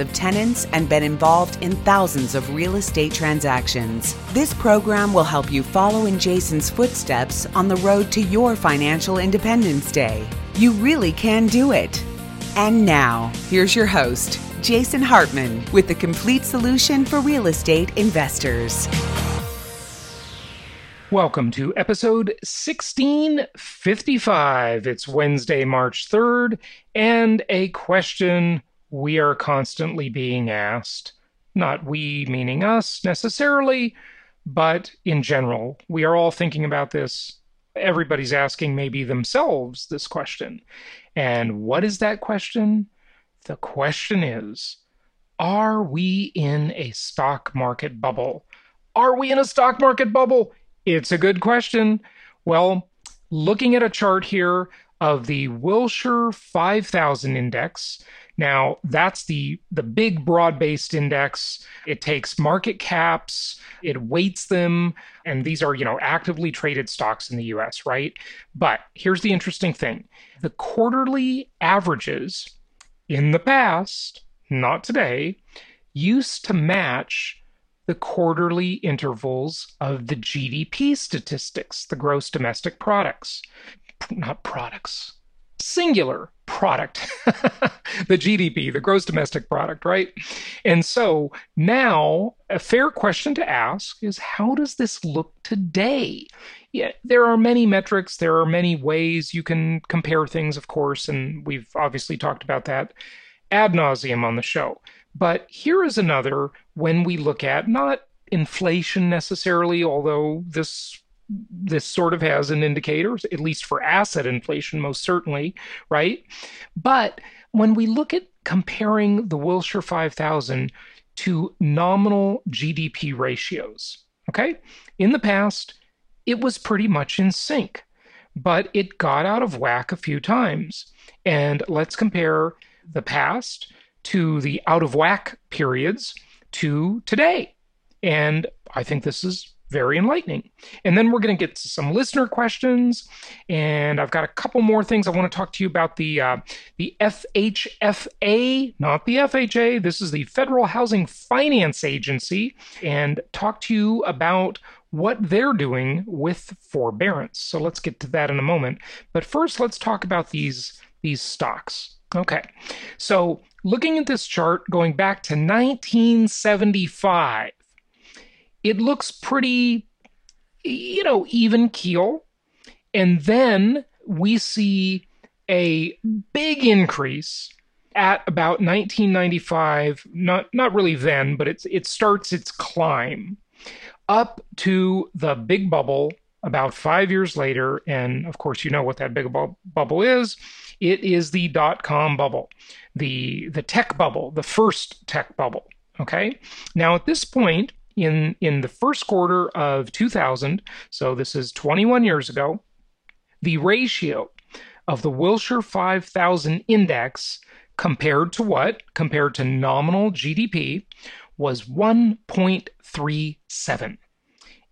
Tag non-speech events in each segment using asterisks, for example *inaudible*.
of tenants, and been involved in thousands of real estate transactions. This program will help you follow in Jason's footsteps on the road to your financial independence day. You really can do it. And now, here's your host, Jason Hartman, with the complete solution for real estate investors. Welcome to episode 1655. It's Wednesday, March 3rd, and a question we are constantly being asked. Not we, meaning us necessarily, but in general. We are all thinking about this. Everybody's asking maybe themselves this question. And what is that question? The question is Are we in a stock market bubble? Are we in a stock market bubble? It's a good question. Well, looking at a chart here of the Wilshire 5000 index, now, that's the the big broad-based index. It takes market caps, it weights them, and these are, you know, actively traded stocks in the US, right? But here's the interesting thing. The quarterly averages in the past, not today, used to match the quarterly intervals of the GDP statistics, the gross domestic products. Not products, singular product, *laughs* the GDP, the gross domestic product, right? And so now a fair question to ask is how does this look today? Yeah, there are many metrics, there are many ways you can compare things, of course, and we've obviously talked about that ad nauseum on the show. But here is another when we look at not inflation necessarily, although this this sort of has an indicator, at least for asset inflation, most certainly, right? But when we look at comparing the Wilshire 5000 to nominal GDP ratios, okay, in the past, it was pretty much in sync, but it got out of whack a few times. And let's compare the past to the out of whack periods to today. And I think this is very enlightening. And then we're going to get to some listener questions, and I've got a couple more things I want to talk to you about the uh, the FHFA, not the FHA. This is the Federal Housing Finance Agency, and talk to you about what they're doing with forbearance. So let's get to that in a moment. But first, let's talk about these these stocks. Okay, so looking at this chart going back to 1975 it looks pretty, you know, even keel. And then we see a big increase at about 1995 not not really then but it's it starts its climb up to the big bubble about 5 years later. And of course you know what that big bu- bubble is. It is the dot com bubble the the tech bubble the first tech bubble. Okay? Now at this point in in the first quarter of 2000, so this is 21 years ago, the ratio of the Wilshire 5000 index compared to what? Compared to nominal GDP was 1.37.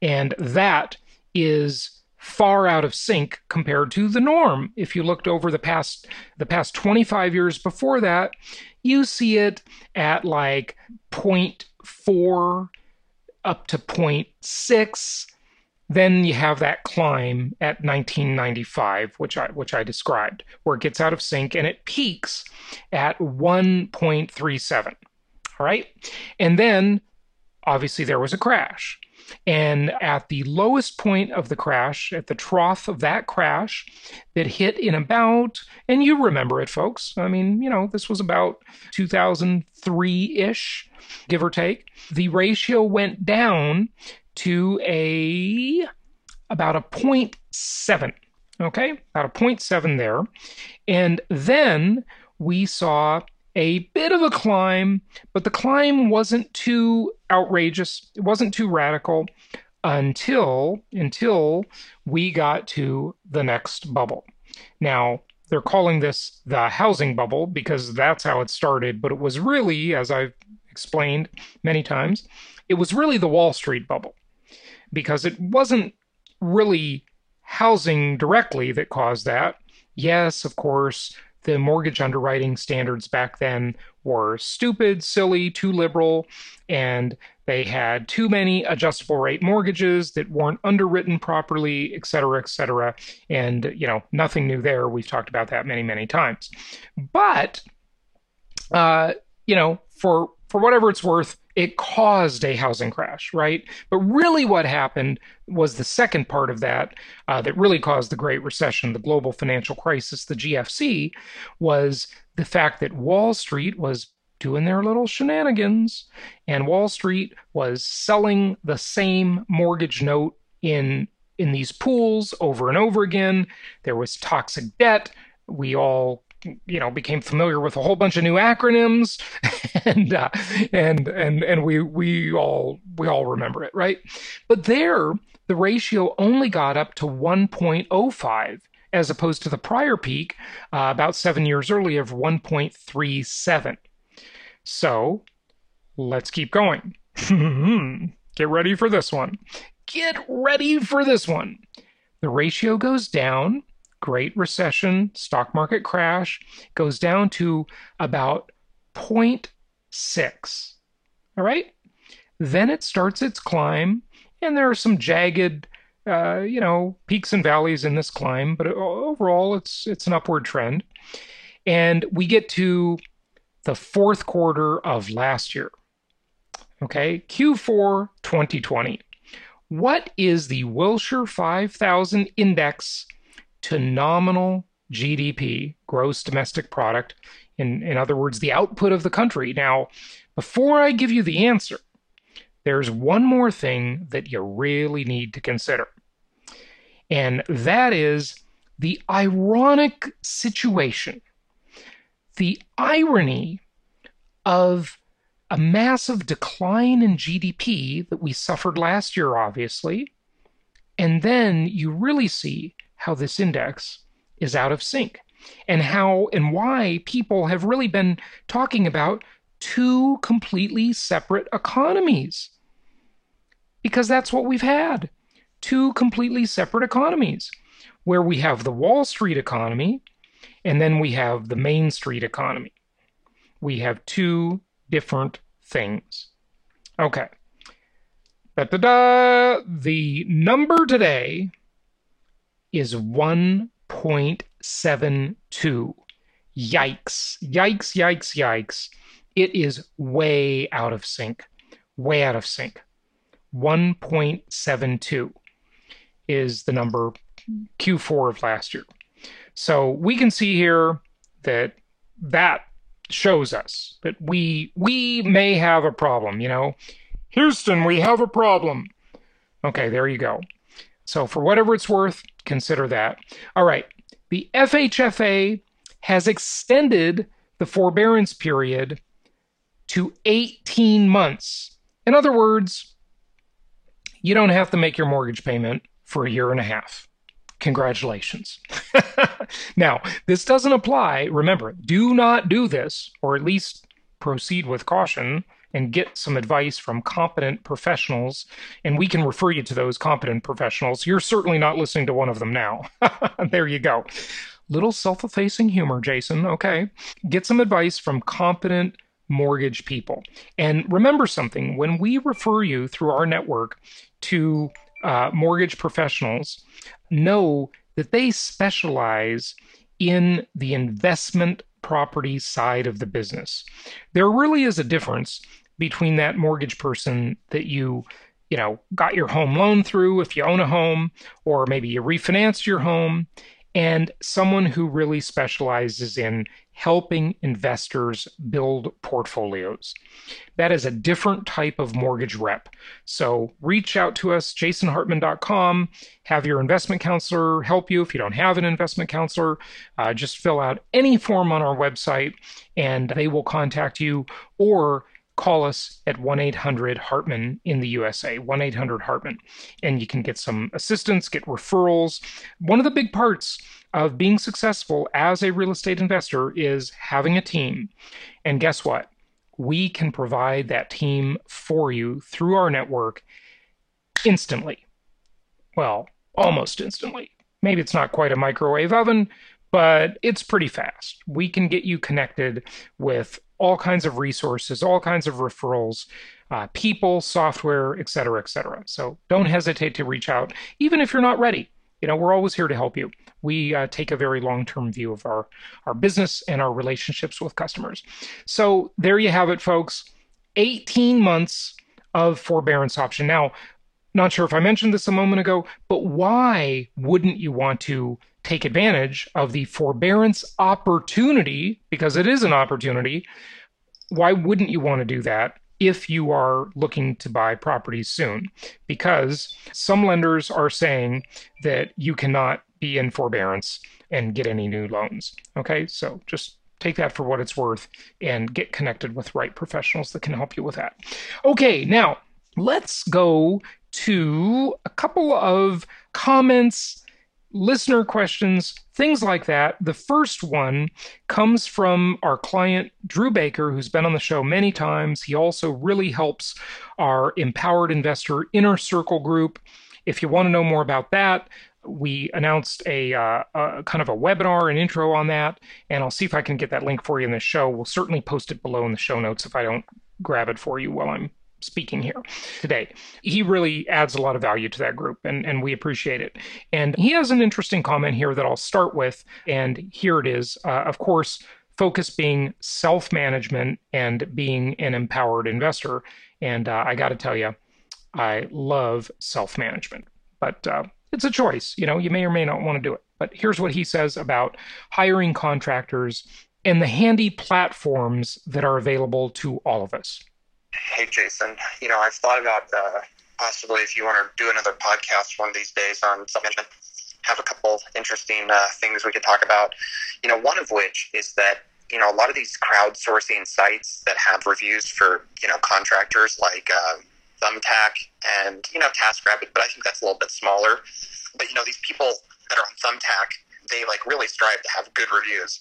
And that is far out of sync compared to the norm. If you looked over the past the past 25 years before that, you see it at like 0.4 up to 0.6. Then you have that climb at 1995, which I which I described, where it gets out of sync and it peaks at 1.37. All right, and then obviously there was a crash. And at the lowest point of the crash, at the trough of that crash, that hit in about, and you remember it, folks. I mean, you know, this was about 2003 ish, give or take. The ratio went down to a about a 0.7. Okay, about a 0.7 there. And then we saw a bit of a climb, but the climb wasn't too outrageous. It wasn't too radical until until we got to the next bubble. Now, they're calling this the housing bubble because that's how it started, but it was really, as I've explained many times, it was really the Wall Street bubble because it wasn't really housing directly that caused that. Yes, of course, the mortgage underwriting standards back then were stupid, silly, too liberal, and they had too many adjustable rate mortgages that weren't underwritten properly, et cetera, et cetera. And, you know, nothing new there. We've talked about that many, many times. But, uh, you know, for for whatever it's worth, it caused a housing crash, right? But really, what happened was the second part of that uh, that really caused the Great Recession, the global financial crisis, the GFC, was the fact that Wall Street was doing their little shenanigans, and Wall Street was selling the same mortgage note in in these pools over and over again. There was toxic debt. We all you know became familiar with a whole bunch of new acronyms *laughs* and uh, and and and we we all we all remember it right but there the ratio only got up to 1.05 as opposed to the prior peak uh, about seven years earlier of 1.37 so let's keep going. *laughs* Get ready for this one. Get ready for this one. The ratio goes down. Great Recession, stock market crash, goes down to about 0.6. All right? Then it starts its climb, and there are some jagged, uh, you know, peaks and valleys in this climb, but overall it's it's an upward trend. And we get to the fourth quarter of last year. Okay, Q4 2020. What is the Wilshire 5000 index to nominal GDP, gross domestic product, in, in other words, the output of the country. Now, before I give you the answer, there's one more thing that you really need to consider. And that is the ironic situation, the irony of a massive decline in GDP that we suffered last year, obviously. And then you really see how this index is out of sync and how and why people have really been talking about two completely separate economies. Because that's what we've had two completely separate economies, where we have the Wall Street economy and then we have the Main Street economy. We have two different things. Okay. Da-da-da. The number today is 1.72. Yikes. Yikes, yikes, yikes. It is way out of sync. Way out of sync. 1.72 is the number Q4 of last year. So we can see here that that shows us that we we may have a problem, you know. Houston, we have a problem. Okay, there you go. So for whatever it's worth, consider that. All right. The FHFA has extended the forbearance period to 18 months. In other words, you don't have to make your mortgage payment for a year and a half. Congratulations. *laughs* now, this doesn't apply. Remember, do not do this, or at least proceed with caution and get some advice from competent professionals. And we can refer you to those competent professionals. You're certainly not listening to one of them now. *laughs* there you go. Little self effacing humor, Jason. Okay. Get some advice from competent mortgage people. And remember something when we refer you through our network to uh, mortgage professionals, know that they specialize in the investment property side of the business. There really is a difference between that mortgage person that you you know got your home loan through if you own a home or maybe you refinanced your home and someone who really specializes in helping investors build portfolios. That is a different type of mortgage rep. So reach out to us, jasonhartman.com. Have your investment counselor help you. If you don't have an investment counselor, uh, just fill out any form on our website and they will contact you or call us at 1 800 Hartman in the USA, 1 800 Hartman, and you can get some assistance, get referrals. One of the big parts of being successful as a real estate investor is having a team. And guess what? We can provide that team for you through our network instantly. Well, almost instantly. Maybe it's not quite a microwave oven, but it's pretty fast. We can get you connected with all kinds of resources, all kinds of referrals, uh, people, software, et cetera, et cetera. So don't hesitate to reach out, even if you're not ready. You know, we're always here to help you. We uh, take a very long term view of our, our business and our relationships with customers. So there you have it, folks 18 months of forbearance option. Now, not sure if I mentioned this a moment ago, but why wouldn't you want to take advantage of the forbearance opportunity? Because it is an opportunity. Why wouldn't you want to do that if you are looking to buy properties soon? Because some lenders are saying that you cannot be in forbearance and get any new loans. Okay, so just take that for what it's worth and get connected with right professionals that can help you with that. Okay, now let's go to a couple of comments, listener questions, things like that. The first one comes from our client, Drew Baker, who's been on the show many times. He also really helps our Empowered Investor Inner Circle group. If you want to know more about that, we announced a, uh, a, kind of a webinar, an intro on that, and I'll see if I can get that link for you in the show. We'll certainly post it below in the show notes if I don't grab it for you while I'm speaking here today. He really adds a lot of value to that group and, and we appreciate it. And he has an interesting comment here that I'll start with. And here it is. Uh, of course, focus being self management and being an empowered investor. And uh, I got to tell you, I love self management, but uh, it's a choice. You know, you may or may not want to do it. But here's what he says about hiring contractors and the handy platforms that are available to all of us. Hey, Jason. You know, I've thought about uh, possibly if you want to do another podcast one of these days on submission, have a couple interesting uh, things we could talk about. You know, one of which is that you know a lot of these crowdsourcing sites that have reviews for you know contractors like uh, Thumbtack and you know TaskRabbit, but I think that's a little bit smaller. But you know, these people that are on Thumbtack, they like really strive to have good reviews.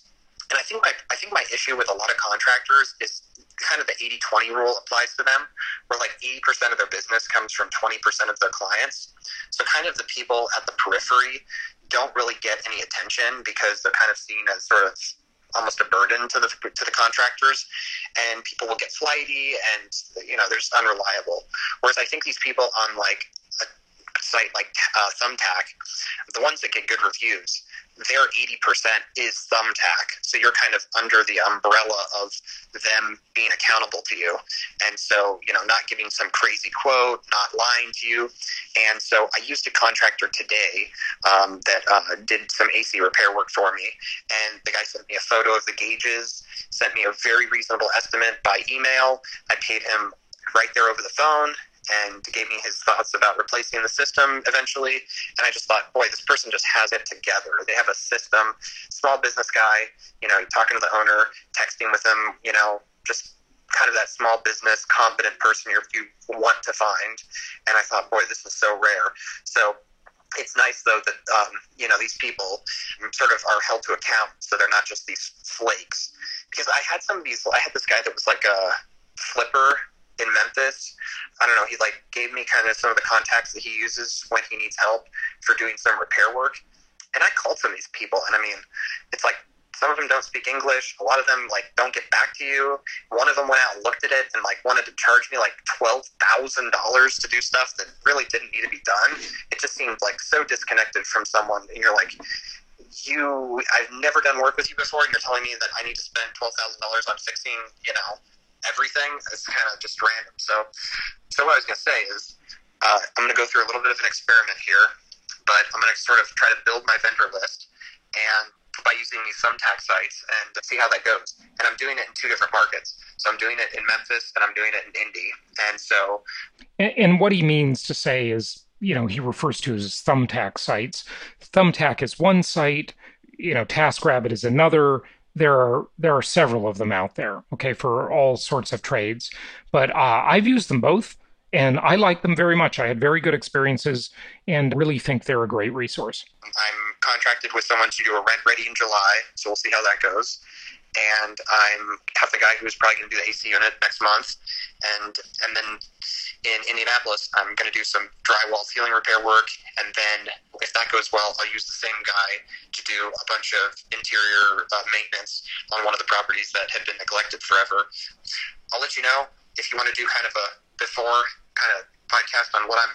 And I think my I think my issue with a lot of contractors is kind of the 80-20 rule applies to them, where like 80% of their business comes from 20% of their clients. So kind of the people at the periphery don't really get any attention because they're kind of seen as sort of almost a burden to the to the contractors, and people will get flighty and you know they're just unreliable. Whereas I think these people on like a site like uh, Thumbtack, the ones that get good reviews, their 80% is Thumbtack. So you're kind of under the umbrella of them being accountable to you. And so, you know, not giving some crazy quote, not lying to you. And so I used a contractor today um, that uh, did some AC repair work for me. And the guy sent me a photo of the gauges, sent me a very reasonable estimate by email. I paid him right there over the phone and gave me his thoughts about replacing the system eventually. And I just thought, boy, this person just has it together. They have a system. Small business guy, you know, talking to the owner, texting with him, you know, just kind of that small business competent person you want to find. And I thought, boy, this is so rare. So it's nice though that um, you know these people sort of are held to account, so they're not just these flakes. Because I had some of these, I had this guy that was like a flipper in Memphis. I don't know. He like gave me kind of some of the contacts that he uses when he needs help for doing some repair work. And I called some of these people, and I mean, it's like some of them don't speak English. A lot of them like don't get back to you. One of them went out and looked at it and like wanted to charge me like twelve thousand dollars to do stuff that really didn't need to be done. It just seemed like so disconnected from someone. And you're like, you, I've never done work with you before, and you're telling me that I need to spend twelve thousand dollars on fixing, you know, everything is kind of just random. So, so what I was going to say is, uh, I'm going to go through a little bit of an experiment here, but I'm going to sort of try to build my vendor list and by using these thumbtack sites and see how that goes. And I'm doing it in two different markets. So I'm doing it in Memphis and I'm doing it in Indy. And so. And, and what he means to say is, you know, he refers to as thumbtack sites. Thumbtack is one site, you know, TaskRabbit is another. There are there are several of them out there, okay, for all sorts of trades. But uh, I've used them both, and I like them very much. I had very good experiences, and really think they're a great resource. I'm contracted with someone to do a rent ready in July, so we'll see how that goes. And I'm have the guy who's probably going to do the AC unit next month, and and then in Indianapolis, I'm going to do some drywall ceiling repair work, and then if that goes well, I'll use the same guy to do a bunch of interior uh, maintenance on one of the properties that had been neglected forever. I'll let you know if you want to do kind of a before kind of podcast on what I'm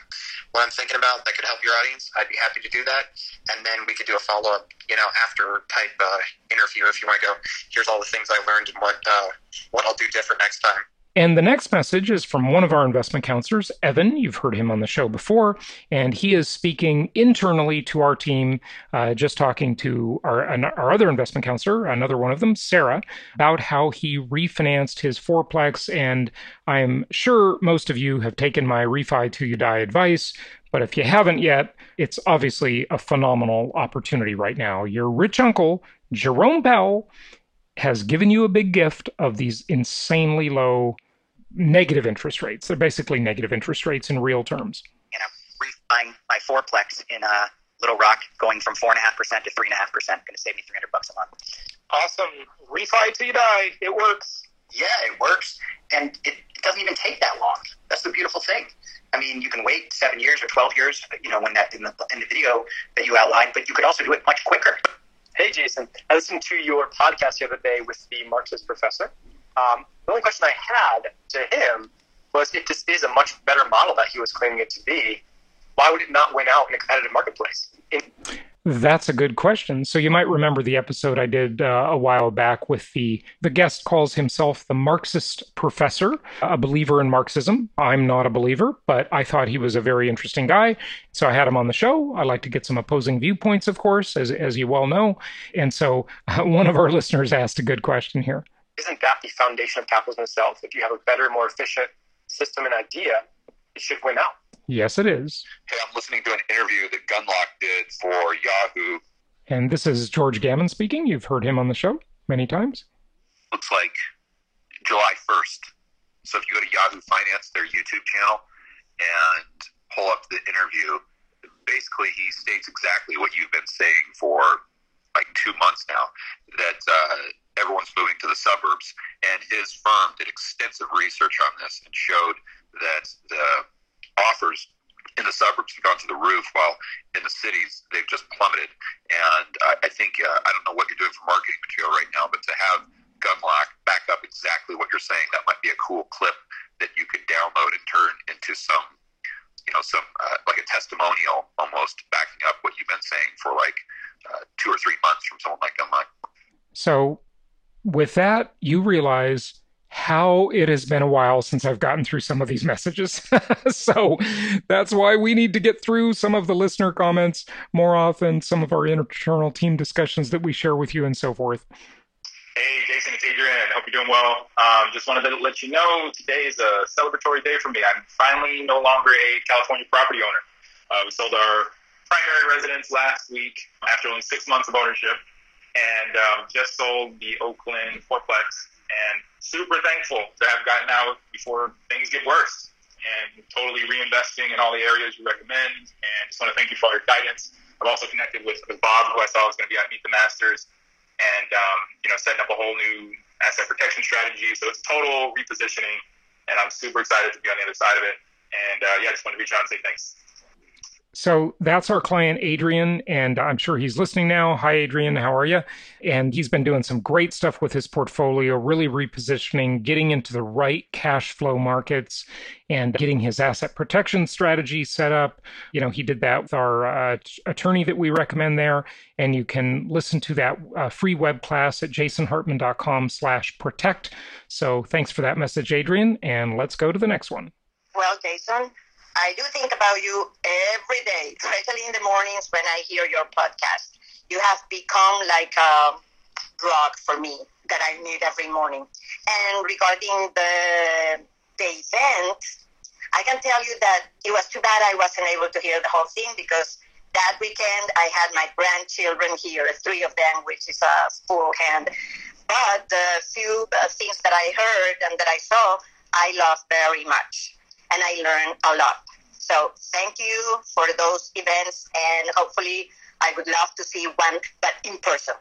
what I'm thinking about that could help your audience, I'd be happy to do that. And then we could do a follow up, you know, after type uh, interview if you want to go. Here's all the things I learned and what uh, what I'll do different next time. And the next message is from one of our investment counselors, Evan. You've heard him on the show before, and he is speaking internally to our team, uh, just talking to our, our other investment counselor, another one of them, Sarah, about how he refinanced his fourplex. And I'm sure most of you have taken my refi to you die advice, but if you haven't yet, it's obviously a phenomenal opportunity right now. Your rich uncle, Jerome Powell, has given you a big gift of these insanely low negative interest rates. They're basically negative interest rates in real terms. You know, refinancing my fourplex in a Little Rock, going from four and a half percent to three and a half percent, going to save me three hundred bucks a month. Awesome, refi till you die. It works. Yeah, it works, and it doesn't even take that long. That's the beautiful thing. I mean, you can wait seven years or twelve years, you know, when that in the in the video that you outlined, but you could also do it much quicker. Hey, Jason. I listened to your podcast the other day with the Marxist professor. Um, the only question I had to him was if this is a much better model that he was claiming it to be, why would it not win out in a competitive marketplace? In- that's a good question. So you might remember the episode I did uh, a while back with the the guest calls himself the Marxist professor, a believer in Marxism. I'm not a believer, but I thought he was a very interesting guy, so I had him on the show. I like to get some opposing viewpoints, of course, as as you well know. And so uh, one of our *laughs* listeners asked a good question here. Isn't that the foundation of capitalism itself? If you have a better, more efficient system and idea, it should win out. Yes, it is. Hey, I'm listening to an interview that Gundlach did for Yahoo. And this is George Gammon speaking. You've heard him on the show many times. Looks like July 1st. So if you go to Yahoo Finance, their YouTube channel, and pull up the interview, basically he states exactly what you've been saying for like two months now that uh, everyone's moving to the suburbs. And his firm did extensive research on this and showed that the offers in the suburbs have gone to the roof, while in the cities they've just plummeted. And uh, I think uh, I don't know what you're doing for marketing material right now, but to have Gundlach back up exactly what you're saying, that might be a cool clip that you could download and turn into some, you know, some uh, like a testimonial almost backing up what you've been saying for like uh, two or three months from someone like Gundlach. So, with that, you realize how it has been a while since I've gotten through some of these messages. *laughs* so that's why we need to get through some of the listener comments more often, some of our internal team discussions that we share with you, and so forth. Hey, Jason, it's Adrian. Hope you're doing well. Um, just wanted to let you know today is a celebratory day for me. I'm finally no longer a California property owner. Uh, we sold our primary residence last week after only six months of ownership, and um, just sold the Oakland fourplex and super thankful to have gotten out before things get worse and totally reinvesting in all the areas you recommend. And just want to thank you for all your guidance. I've also connected with, with Bob, who I saw was going to be at Meet the Masters, and um, you know, setting up a whole new asset protection strategy. So it's total repositioning, and I'm super excited to be on the other side of it. And uh, yeah, I just want to reach out and say thanks. So that's our client, Adrian, and I'm sure he's listening now. Hi, Adrian. How are you? And he's been doing some great stuff with his portfolio, really repositioning, getting into the right cash flow markets, and getting his asset protection strategy set up. You know, he did that with our uh, attorney that we recommend there. And you can listen to that uh, free web class at jasonhartman.com slash protect. So thanks for that message, Adrian. And let's go to the next one. Well, Jason, I do think about you every day, especially in the mornings when I hear your podcast. You have become like a drug for me that I need every morning. And regarding the the event, I can tell you that it was too bad I wasn't able to hear the whole thing because that weekend I had my grandchildren here, three of them, which is a full hand. But the few uh, things that I heard and that I saw, I loved very much, and I learned a lot. So thank you for those events, and hopefully I would love to see one, but in person.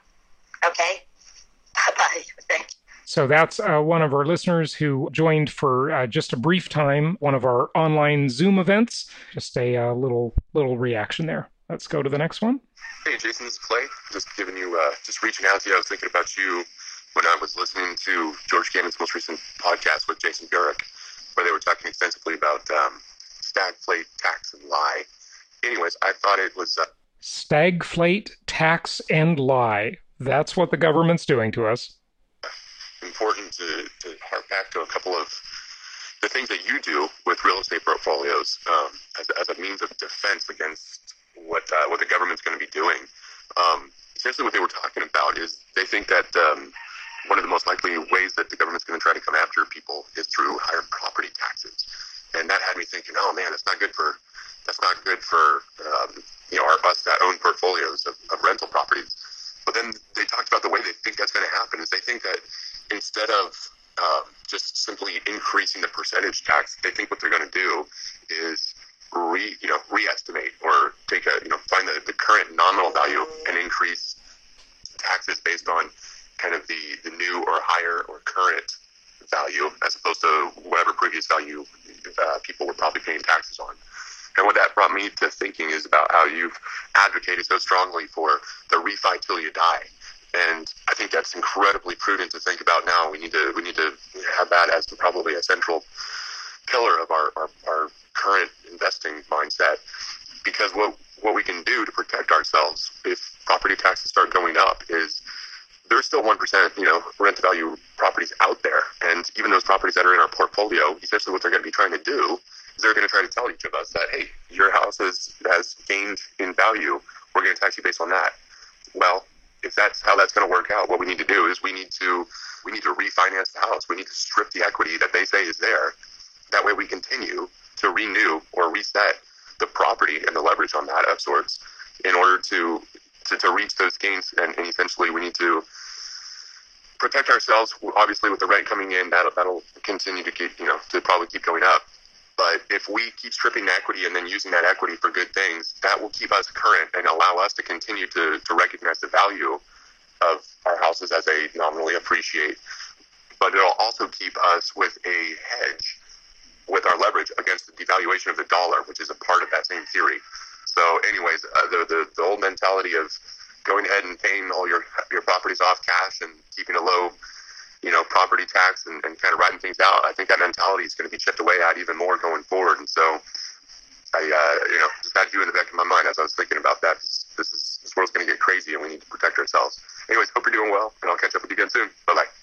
Okay. *laughs* Bye bye. Thank you. So that's uh, one of our listeners who joined for uh, just a brief time, one of our online Zoom events. Just a uh, little little reaction there. Let's go to the next one. Hey, Jason, this is Clay. Just giving you, uh, just reaching out to you. I was thinking about you when I was listening to George Gammon's most recent podcast with Jason Burack, where they were talking extensively about um, stagflate, tax, and lie. Anyways, I thought it was uh, stagflate, tax, and lie. That's what the government's doing to us. Important to, to hark back to a couple of the things that you do with real estate portfolios um, as, as, a means of defense against what uh, what the government's going to be doing. Um, essentially, what they were talking about is they think that um, one of the most likely ways that the government's going to try to come after people is through higher property taxes, and that had me thinking, oh man, that's not for that's not good for um, you know our, us that own portfolios of, of rental properties. But then they talked about the way they think that's going to happen is they think that instead of um, just simply increasing the percentage tax, they think what they're going to do is re you know reestimate or take a you know find the, the current nominal value and increase taxes based on kind of the, the new or higher or current value as opposed to whatever previous value uh, people were probably paying taxes on. And what that brought me to thinking is about how you've advocated so strongly for the refi till you die. And I think that's incredibly prudent to think about now. We need to we need to have that as probably a central pillar of our, our, our current investing mindset. Because what what we can do to protect ourselves if property taxes start going up is there's still one percent, you know, rent value properties out there, and even those properties that are in our portfolio, essentially what they're going to be trying to do is they're going to try to tell each of us that, hey, your house has has in value. We're going to tax you based on that. Well, if that's how that's going to work out, what we need to do is we need to we need to refinance the house. We need to strip the equity that they say is there. That way, we continue to renew or reset the property and the leverage on that of sorts in order to to, to reach those gains. And, and essentially, we need to protect ourselves. Obviously, with the rent coming in, that'll that'll continue to keep you know to probably keep going up. But if we keep stripping equity and then using that equity for good things, that will keep us current and allow us to continue to, to recognize the value of our houses as they nominally appreciate. But it'll also keep us with a hedge with our leverage against the devaluation of the dollar, which is a part of that same theory. So, anyways, uh, the, the the old mentality of going ahead and paying all your your properties off cash and keeping a low you know, property tax and, and kind of riding things out. I think that mentality is going to be chipped away at even more going forward. And so, I, uh, you know, just had you in the back of my mind as I was thinking about that. This, this is this world's going to get crazy, and we need to protect ourselves. Anyways, hope you're doing well, and I'll catch up with you again soon. Bye bye.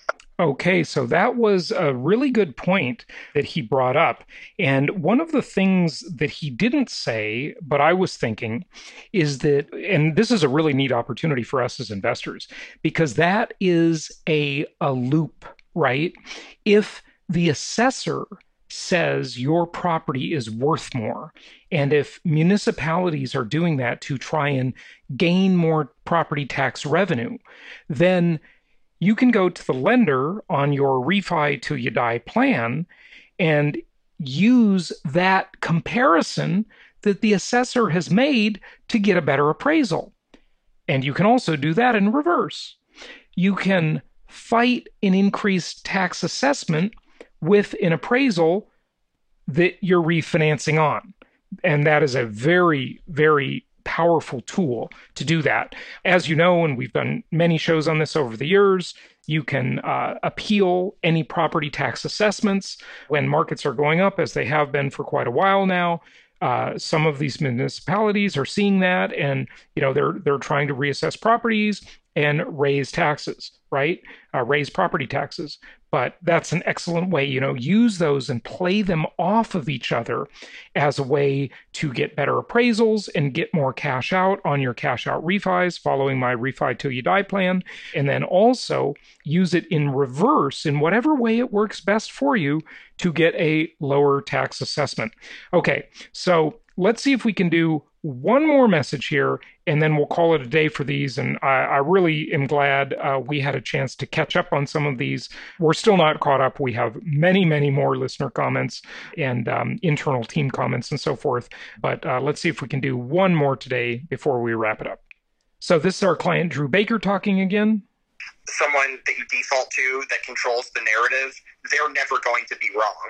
Okay, so that was a really good point that he brought up. And one of the things that he didn't say, but I was thinking, is that, and this is a really neat opportunity for us as investors, because that is a, a loop, right? If the assessor says your property is worth more, and if municipalities are doing that to try and gain more property tax revenue, then you can go to the lender on your refi till you die plan and use that comparison that the assessor has made to get a better appraisal. And you can also do that in reverse. You can fight an increased tax assessment with an appraisal that you're refinancing on. And that is a very, very powerful tool to do that. As you know, and we've done many shows on this over the years, you can uh, appeal any property tax assessments when markets are going up, as they have been for quite a while now. Uh, some of these municipalities are seeing that, and you know they're they're trying to reassess properties and raise taxes, right? Uh, raise property taxes. But that's an excellent way you know use those and play them off of each other as a way to get better appraisals and get more cash out on your cash out refis following my refi till you die plan. And then also use it in reverse in whatever way it works best for you to get a lower tax assessment. Okay so let's see if we can do one more message here, and then we'll call it a day for these. And I, I really am glad uh, we had a chance to catch up on some of these. We're still not caught up. We have many, many more listener comments and um, internal team comments and so forth. But uh, let's see if we can do one more today before we wrap it up. So, this is our client, Drew Baker, talking again someone that you default to that controls the narrative, they're never going to be wrong.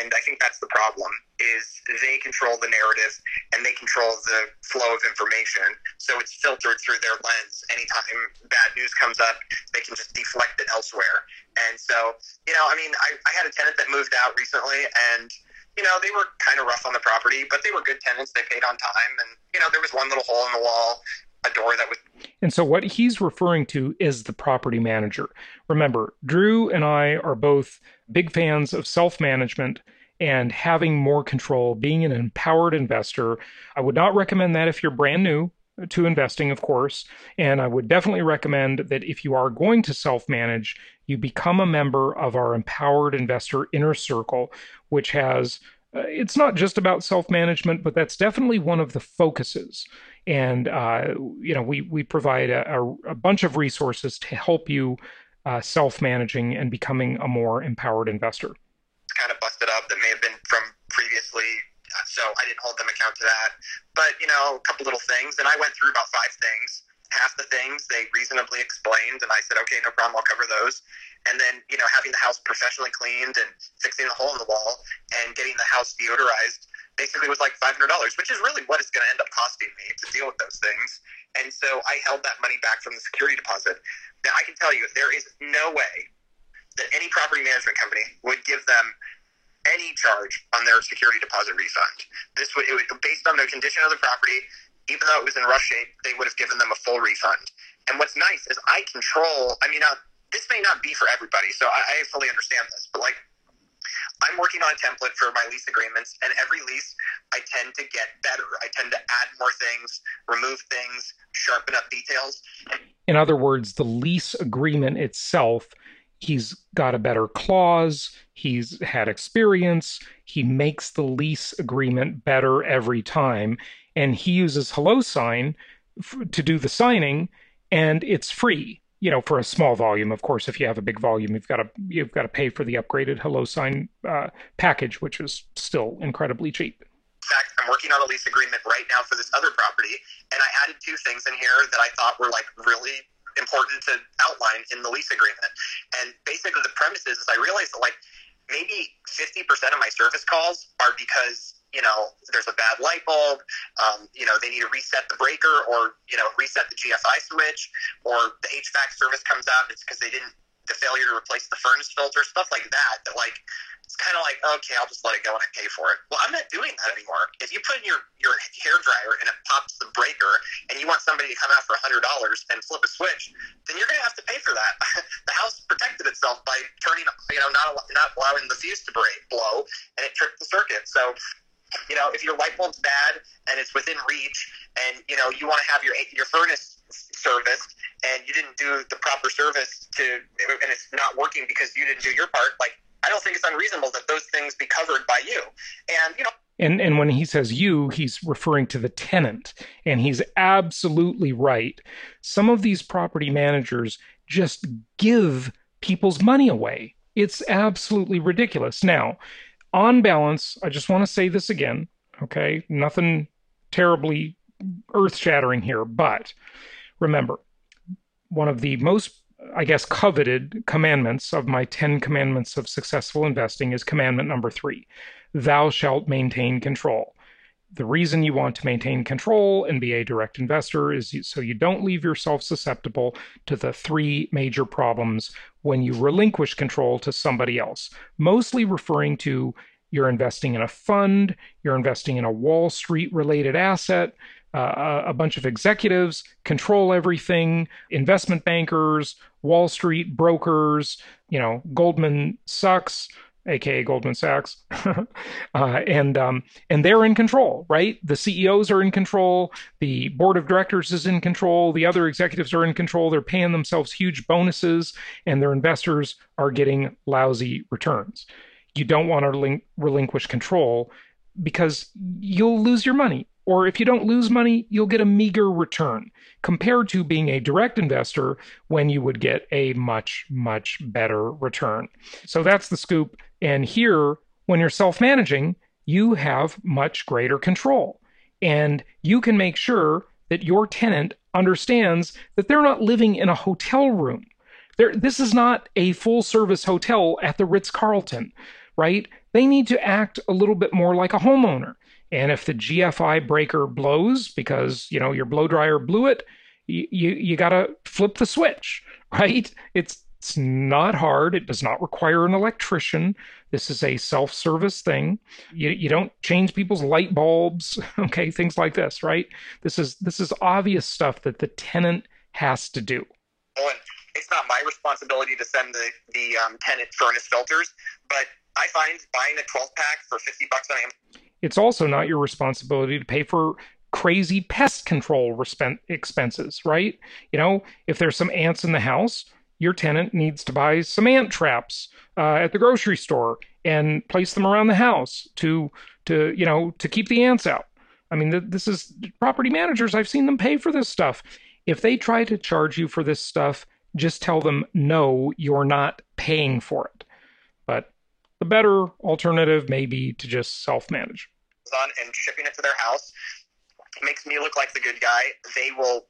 And I think that's the problem is they control the narrative and they control the flow of information. So it's filtered through their lens. Anytime bad news comes up, they can just deflect it elsewhere. And so, you know, I mean, I, I had a tenant that moved out recently and you know, they were kind of rough on the property, but they were good tenants. They paid on time. And, you know, there was one little hole in the wall a door that was. And so what he's referring to is the property manager. Remember, Drew and I are both big fans of self management and having more control, being an empowered investor. I would not recommend that if you're brand new to investing, of course. And I would definitely recommend that if you are going to self manage, you become a member of our Empowered Investor Inner Circle, which has uh, it's not just about self management, but that's definitely one of the focuses and uh, you know we we provide a, a, bunch of resources to help you uh, self-managing and becoming a more empowered investor. Kind of busted up that may have been from previously, so I didn't hold them account to that. But you know, a couple little things, and I went through about five things. Half the things they reasonably explained, and I said, okay, no problem, I'll cover those. And then, you know, having the house professionally cleaned and fixing the hole in the wall and getting the house deodorized basically was like $500, which is really what it's going to end up costing me to deal with those things. And so I held that money back from the security deposit. Now, I can tell you, there is no way that any property management company would give them any charge on their security deposit refund. This would, it would based on the condition of the property, even though it was in rough shape, they would have given them a full refund. And what's nice is I control. I mean, this may not be for everybody, so I, I fully understand this, but like I'm working on a template for my lease agreements, and every lease I tend to get better. I tend to add more things, remove things, sharpen up details. In other words, the lease agreement itself, he's got a better clause, he's had experience, he makes the lease agreement better every time, and he uses HelloSign f- to do the signing, and it's free you know, for a small volume, of course, if you have a big volume, you've got to you've got to pay for the upgraded HelloSign uh, package, which is still incredibly cheap. In fact, I'm working on a lease agreement right now for this other property, and I added two things in here that I thought were like really important to outline in the lease agreement. And basically, the premise is, is I realized that like maybe 50% of my service calls are because you know, there's a bad light bulb, um, you know, they need to reset the breaker or, you know, reset the GFI switch, or the HVAC service comes out it's because they didn't, the failure to replace the furnace filter, stuff like that, that like, it's kind of like, okay, I'll just let it go and I pay for it. Well, I'm not doing that anymore. If you put in your, your hair dryer and it pops the breaker and you want somebody to come out for $100 and flip a switch, then you're going to have to pay for that. *laughs* the house protected itself by turning, you know, not, not allowing the fuse to break, blow, and it tripped the circuit. So you know, if your light bulb's bad and it's within reach, and you know you want to have your your furnace serviced, and you didn't do the proper service to, and it's not working because you didn't do your part, like I don't think it's unreasonable that those things be covered by you. And you know. And and when he says you, he's referring to the tenant, and he's absolutely right. Some of these property managers just give people's money away. It's absolutely ridiculous. Now, on balance, I just want to say this again, okay? Nothing terribly earth shattering here, but remember, one of the most, I guess, coveted commandments of my 10 commandments of successful investing is commandment number three Thou shalt maintain control. The reason you want to maintain control and be a direct investor is so you don't leave yourself susceptible to the three major problems when you relinquish control to somebody else, mostly referring to you're investing in a fund, you're investing in a Wall Street related asset. Uh, a bunch of executives control everything, investment bankers, Wall Street brokers, you know, Goldman sucks, aka Goldman Sachs, *laughs* uh, and um, and they're in control, right? The CEOs are in control, the board of directors is in control, the other executives are in control. They're paying themselves huge bonuses, and their investors are getting lousy returns. You don't want to relinquish control because you'll lose your money. Or if you don't lose money, you'll get a meager return compared to being a direct investor when you would get a much, much better return. So that's the scoop. And here, when you're self managing, you have much greater control. And you can make sure that your tenant understands that they're not living in a hotel room. They're, this is not a full service hotel at the Ritz Carlton, right? They need to act a little bit more like a homeowner. And if the GFI breaker blows because, you know, your blow dryer blew it, you, you, you got to flip the switch, *laughs* right? It's it's not hard. It does not require an electrician. This is a self service thing. You, you don't change people's light bulbs, *laughs* okay, things like this, right? This is this is obvious stuff that the tenant has to do. It's not my responsibility to send the, the um, tenant furnace filters, but I find buying a 12 pack for 50 bucks on Amazon. It's also not your responsibility to pay for crazy pest control expenses, right? You know, if there's some ants in the house, your tenant needs to buy some ant traps uh, at the grocery store and place them around the house to to you know to keep the ants out. I mean, th- this is property managers. I've seen them pay for this stuff. If they try to charge you for this stuff, just tell them no, you're not paying for it. But the better alternative may be to just self manage. And shipping it to their house makes me look like the good guy. They will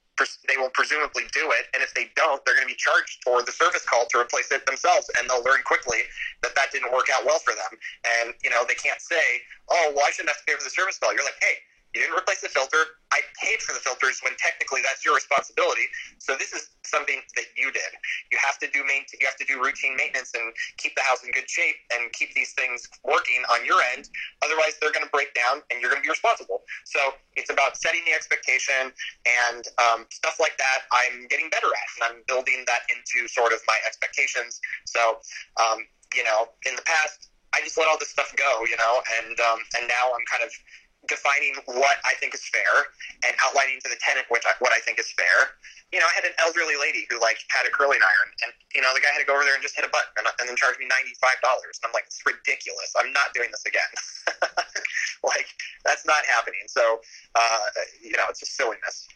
they will presumably do it. And if they don't, they're going to be charged for the service call to replace it themselves. And they'll learn quickly that that didn't work out well for them. And, you know, they can't say, oh, well, I shouldn't have to pay for the service call. You're like, hey, you didn't replace the filter. I paid for the filters when technically that's your responsibility. So this is something that you did. You have to do main, you have to do routine maintenance and keep the house in good shape and keep these things working on your end. Otherwise, they're going to break down and you're going to be responsible. So it's about setting the expectation and um, stuff like that. I'm getting better at, and I'm building that into sort of my expectations. So um, you know, in the past, I just let all this stuff go, you know, and um, and now I'm kind of defining what I think is fair and outlining to the tenant what I, what I think is fair. You know, I had an elderly lady who like had a curling iron, and you know the guy had to go over there and just hit a button and, and then charge me ninety five dollars. And I'm like, it's ridiculous. I'm not doing this again. *laughs* like that's not happening. So uh, you know, it's just silliness.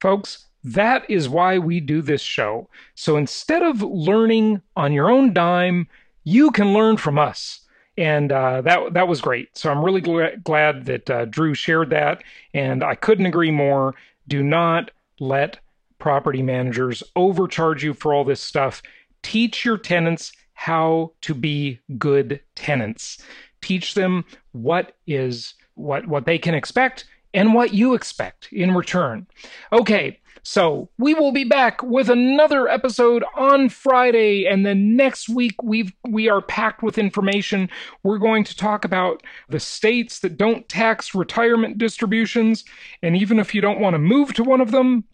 Folks, that is why we do this show. So instead of learning on your own dime, you can learn from us and uh, that that was great. So I'm really gl- glad that uh, Drew shared that, and I couldn't agree more. Do not let property managers overcharge you for all this stuff. Teach your tenants how to be good tenants. Teach them what is what what they can expect and what you expect in return. Okay, so we will be back with another episode on Friday, and then next week we we are packed with information. We're going to talk about the states that don't tax retirement distributions, and even if you don't want to move to one of them,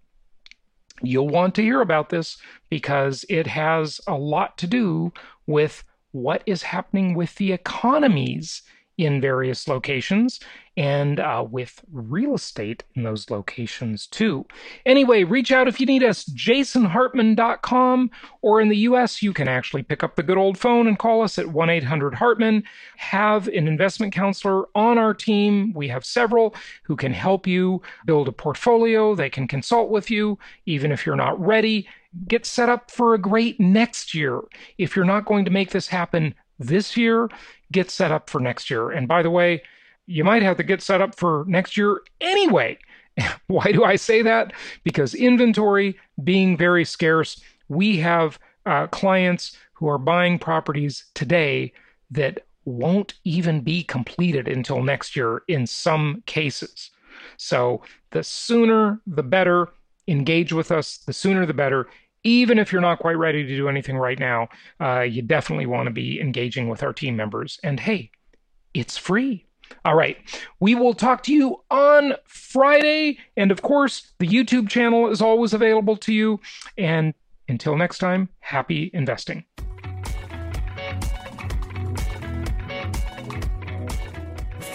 you'll want to hear about this because it has a lot to do with what is happening with the economies in various locations and uh, with real estate in those locations too. Anyway, reach out if you need us, jasonhartman.com, or in the US, you can actually pick up the good old phone and call us at 1 800 Hartman. Have an investment counselor on our team. We have several who can help you build a portfolio. They can consult with you, even if you're not ready. Get set up for a great next year. If you're not going to make this happen this year, get set up for next year. And by the way, you might have to get set up for next year anyway. *laughs* Why do I say that? Because inventory being very scarce, we have uh, clients who are buying properties today that won't even be completed until next year in some cases. So the sooner the better. Engage with us, the sooner the better. Even if you're not quite ready to do anything right now, uh, you definitely want to be engaging with our team members. And hey, it's free. All right. We will talk to you on Friday. And of course, the YouTube channel is always available to you. And Until next time, happy investing.